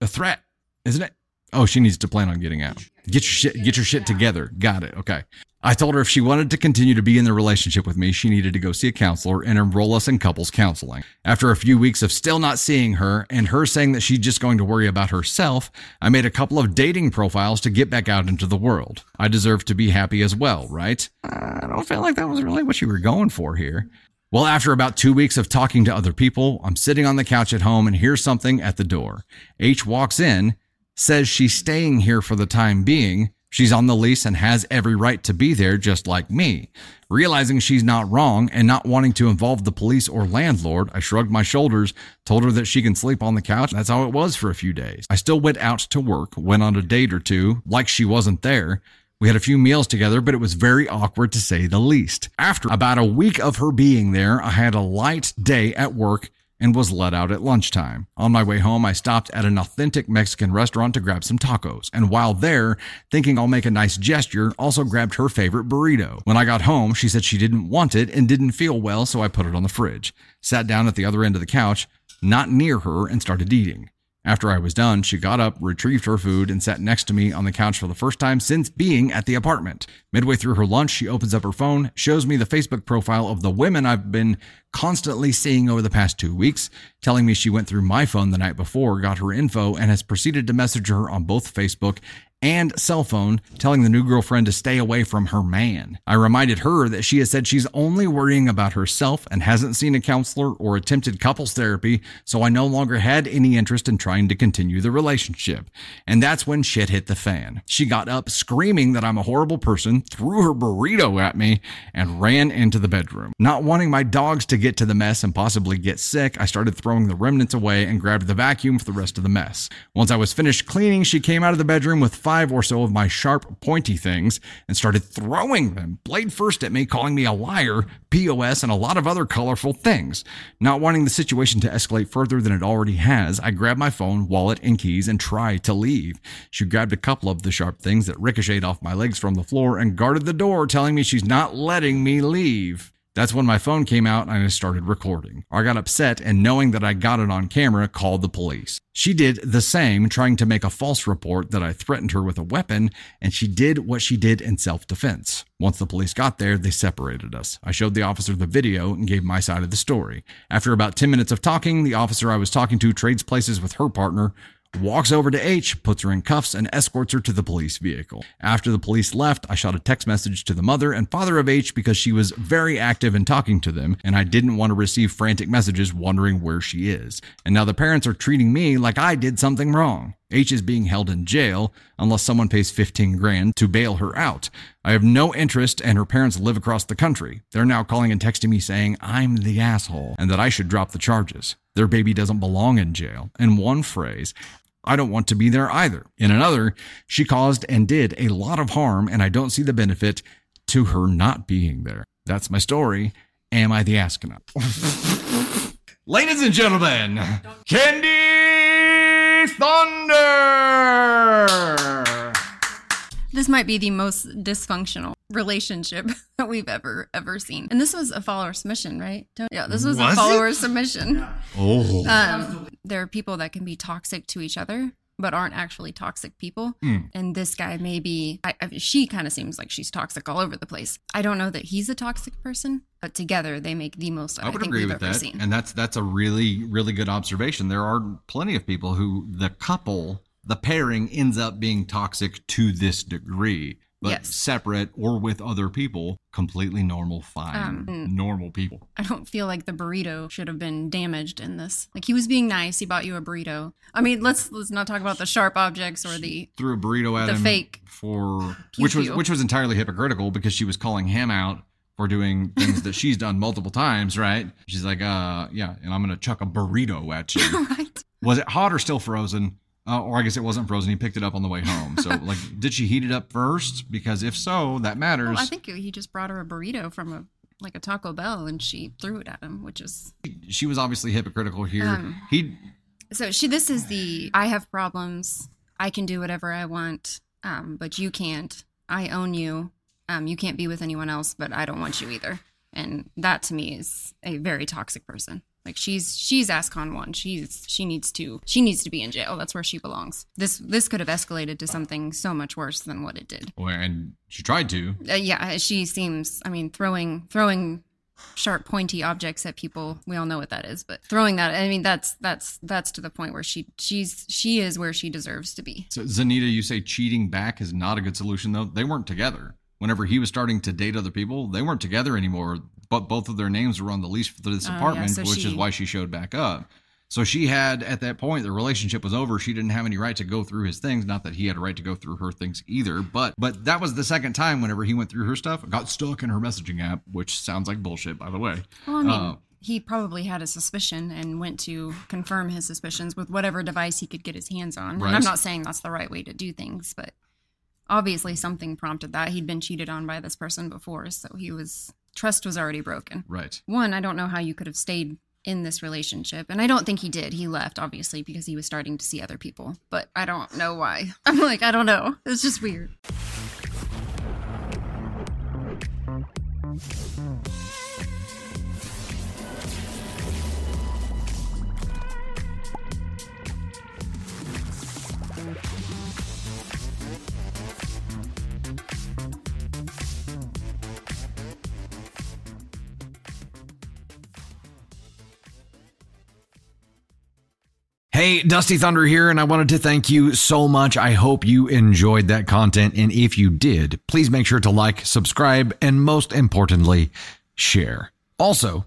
a threat, isn't it? Oh, she needs to plan on getting out. Get your shit, get your shit together. Got it. Okay. I told her if she wanted to continue to be in the relationship with me, she needed to go see a counselor and enroll us in couples counseling. After a few weeks of still not seeing her and her saying that she's just going to worry about herself, I made a couple of dating profiles to get back out into the world. I deserve to be happy as well, right? I don't feel like that was really what you were going for here. Well, after about two weeks of talking to other people, I'm sitting on the couch at home and hear something at the door. H walks in says she's staying here for the time being. She's on the lease and has every right to be there just like me. Realizing she's not wrong and not wanting to involve the police or landlord, I shrugged my shoulders, told her that she can sleep on the couch. That's how it was for a few days. I still went out to work, went on a date or two, like she wasn't there. We had a few meals together, but it was very awkward to say the least. After about a week of her being there, I had a light day at work and was let out at lunchtime. On my way home, I stopped at an authentic Mexican restaurant to grab some tacos, and while there, thinking I'll make a nice gesture, also grabbed her favorite burrito. When I got home, she said she didn't want it and didn't feel well, so I put it on the fridge. Sat down at the other end of the couch, not near her, and started eating. After I was done, she got up, retrieved her food, and sat next to me on the couch for the first time since being at the apartment. Midway through her lunch, she opens up her phone, shows me the Facebook profile of the women I've been constantly seeing over the past two weeks, telling me she went through my phone the night before, got her info, and has proceeded to message her on both Facebook and cell phone, telling the new girlfriend to stay away from her man. I reminded her that she has said she's only worrying about herself and hasn't seen a counselor or attempted couples therapy, so I no longer had any interest in trying to continue the relationship. And that's when shit hit the fan. She got up screaming that I'm a horrible person, threw her burrito at me, and ran into the bedroom. Not wanting my dogs to get to the mess and possibly get sick, I started throwing the remnants away and grabbed the vacuum for the rest of the mess. Once I was finished cleaning, she came out of the bedroom with five or so of my sharp, pointy things and started throwing them blade first at me, calling me a liar, POS, and a lot of other colorful things. Not wanting the situation to escalate further than it already has, I grabbed my phone, wallet, and keys and tried to leave. She grabbed a couple of the sharp things that ricocheted off my legs from the floor and guarded the door, telling me she's not letting me leave. That's when my phone came out and I started recording. I got upset and knowing that I got it on camera, called the police. She did the same, trying to make a false report that I threatened her with a weapon, and she did what she did in self defense. Once the police got there, they separated us. I showed the officer the video and gave my side of the story. After about 10 minutes of talking, the officer I was talking to trades places with her partner, walks over to H, puts her in cuffs, and escorts her to the police vehicle. After the police left, I shot a text message to the mother and father of H because she was very active in talking to them, and I didn't want to receive frantic messages wondering where she is. And now the parents are treating me like I did something wrong. H is being held in jail unless someone pays 15 grand to bail her out. I have no interest and her parents live across the country. They're now calling and texting me saying I'm the asshole and that I should drop the charges. Their baby doesn't belong in jail. In one phrase, I don't want to be there either. In another, she caused and did a lot of harm, and I don't see the benefit to her not being there. That's my story. Am I the astronaut? Ladies and gentlemen, Candy Thunder! This might be the most dysfunctional relationship that we've ever ever seen. And this was a follower submission, right? Don't- Yeah, this was, Was a it? follower submission. Oh. Um, there are people that can be toxic to each other, but aren't actually toxic people. Mm. And this guy maybe, I, I, she kind of seems like she's toxic all over the place. I don't know that he's a toxic person, but together they make the most that I, I would think agree we've with that, seen. and that's that's a really really good observation. There are plenty of people who the couple, the pairing, ends up being toxic to this degree, but Yes. separate or with other people, completely normal, fine, Um, mm. normal people. I don't feel like the burrito should have been damaged in this. Like he was being nice. He bought you a burrito. I mean, let's let's not talk about the sharp objects or the Threw a burrito at The him fake for pew which was which was entirely hypocritical because she was calling him out for doing things that she's done multiple times, right? She's like, uh, yeah, and I'm gonna chuck a burrito at you. right. Was it hot or still frozen? Uh, or I guess it wasn't frozen. He picked it up on the way home. So, like, did she heat it up first? Because if so, that matters. Well, I think he just brought her a burrito from a like a Taco Bell, and she threw it at him, which is she was obviously hypocritical here. Um, he, so. She this is the I have problems. I can do whatever I want, um, but you can't. I own you. Um, you can't be with anyone else, but I don't want you either. And that to me is a very toxic person. Like she's she's ASCON one. She's she needs to she needs to be in jail. That's where she belongs. This this could have escalated to something so much worse than what it did. well, and she tried to. Uh, yeah, she seems. I mean, throwing throwing sharp, pointy objects at people. We all know what that is, but throwing that. I mean, that's that's that's to the point where she she's she is where she deserves to be. So, Zanita, you say cheating back is not a good solution, though. They weren't together. Whenever he was starting to date other people, they weren't together anymore. But both of their names were on the lease for this Oh, yeah, apartment, so which is why she showed back up. So she had, at that point, the relationship was over. She didn't have any right to go through his things. Not that he had a right to go through her things either. But but that was the second time whenever he went through her stuff, got stuck in her messaging app, which sounds like bullshit, by the way. Well, I mean, Uh, he probably had a suspicion and went to confirm his suspicions with whatever device he could get his hands on. Right. And I'm not saying that's the right way to do things, but obviously something prompted that. He'd been cheated on by this person before, so he was trust was already broken. Right. one, I don't know how you could have stayed in this relationship. And I don't think he did. He left, obviously, because he was starting to see other people. But I don't know why. I'm like, I don't know. It's just weird. Hey, Dusty Thunder here, and I wanted to thank you so much. I hope you enjoyed that content. And if you did, please make sure to like, subscribe, and most importantly, share. Also,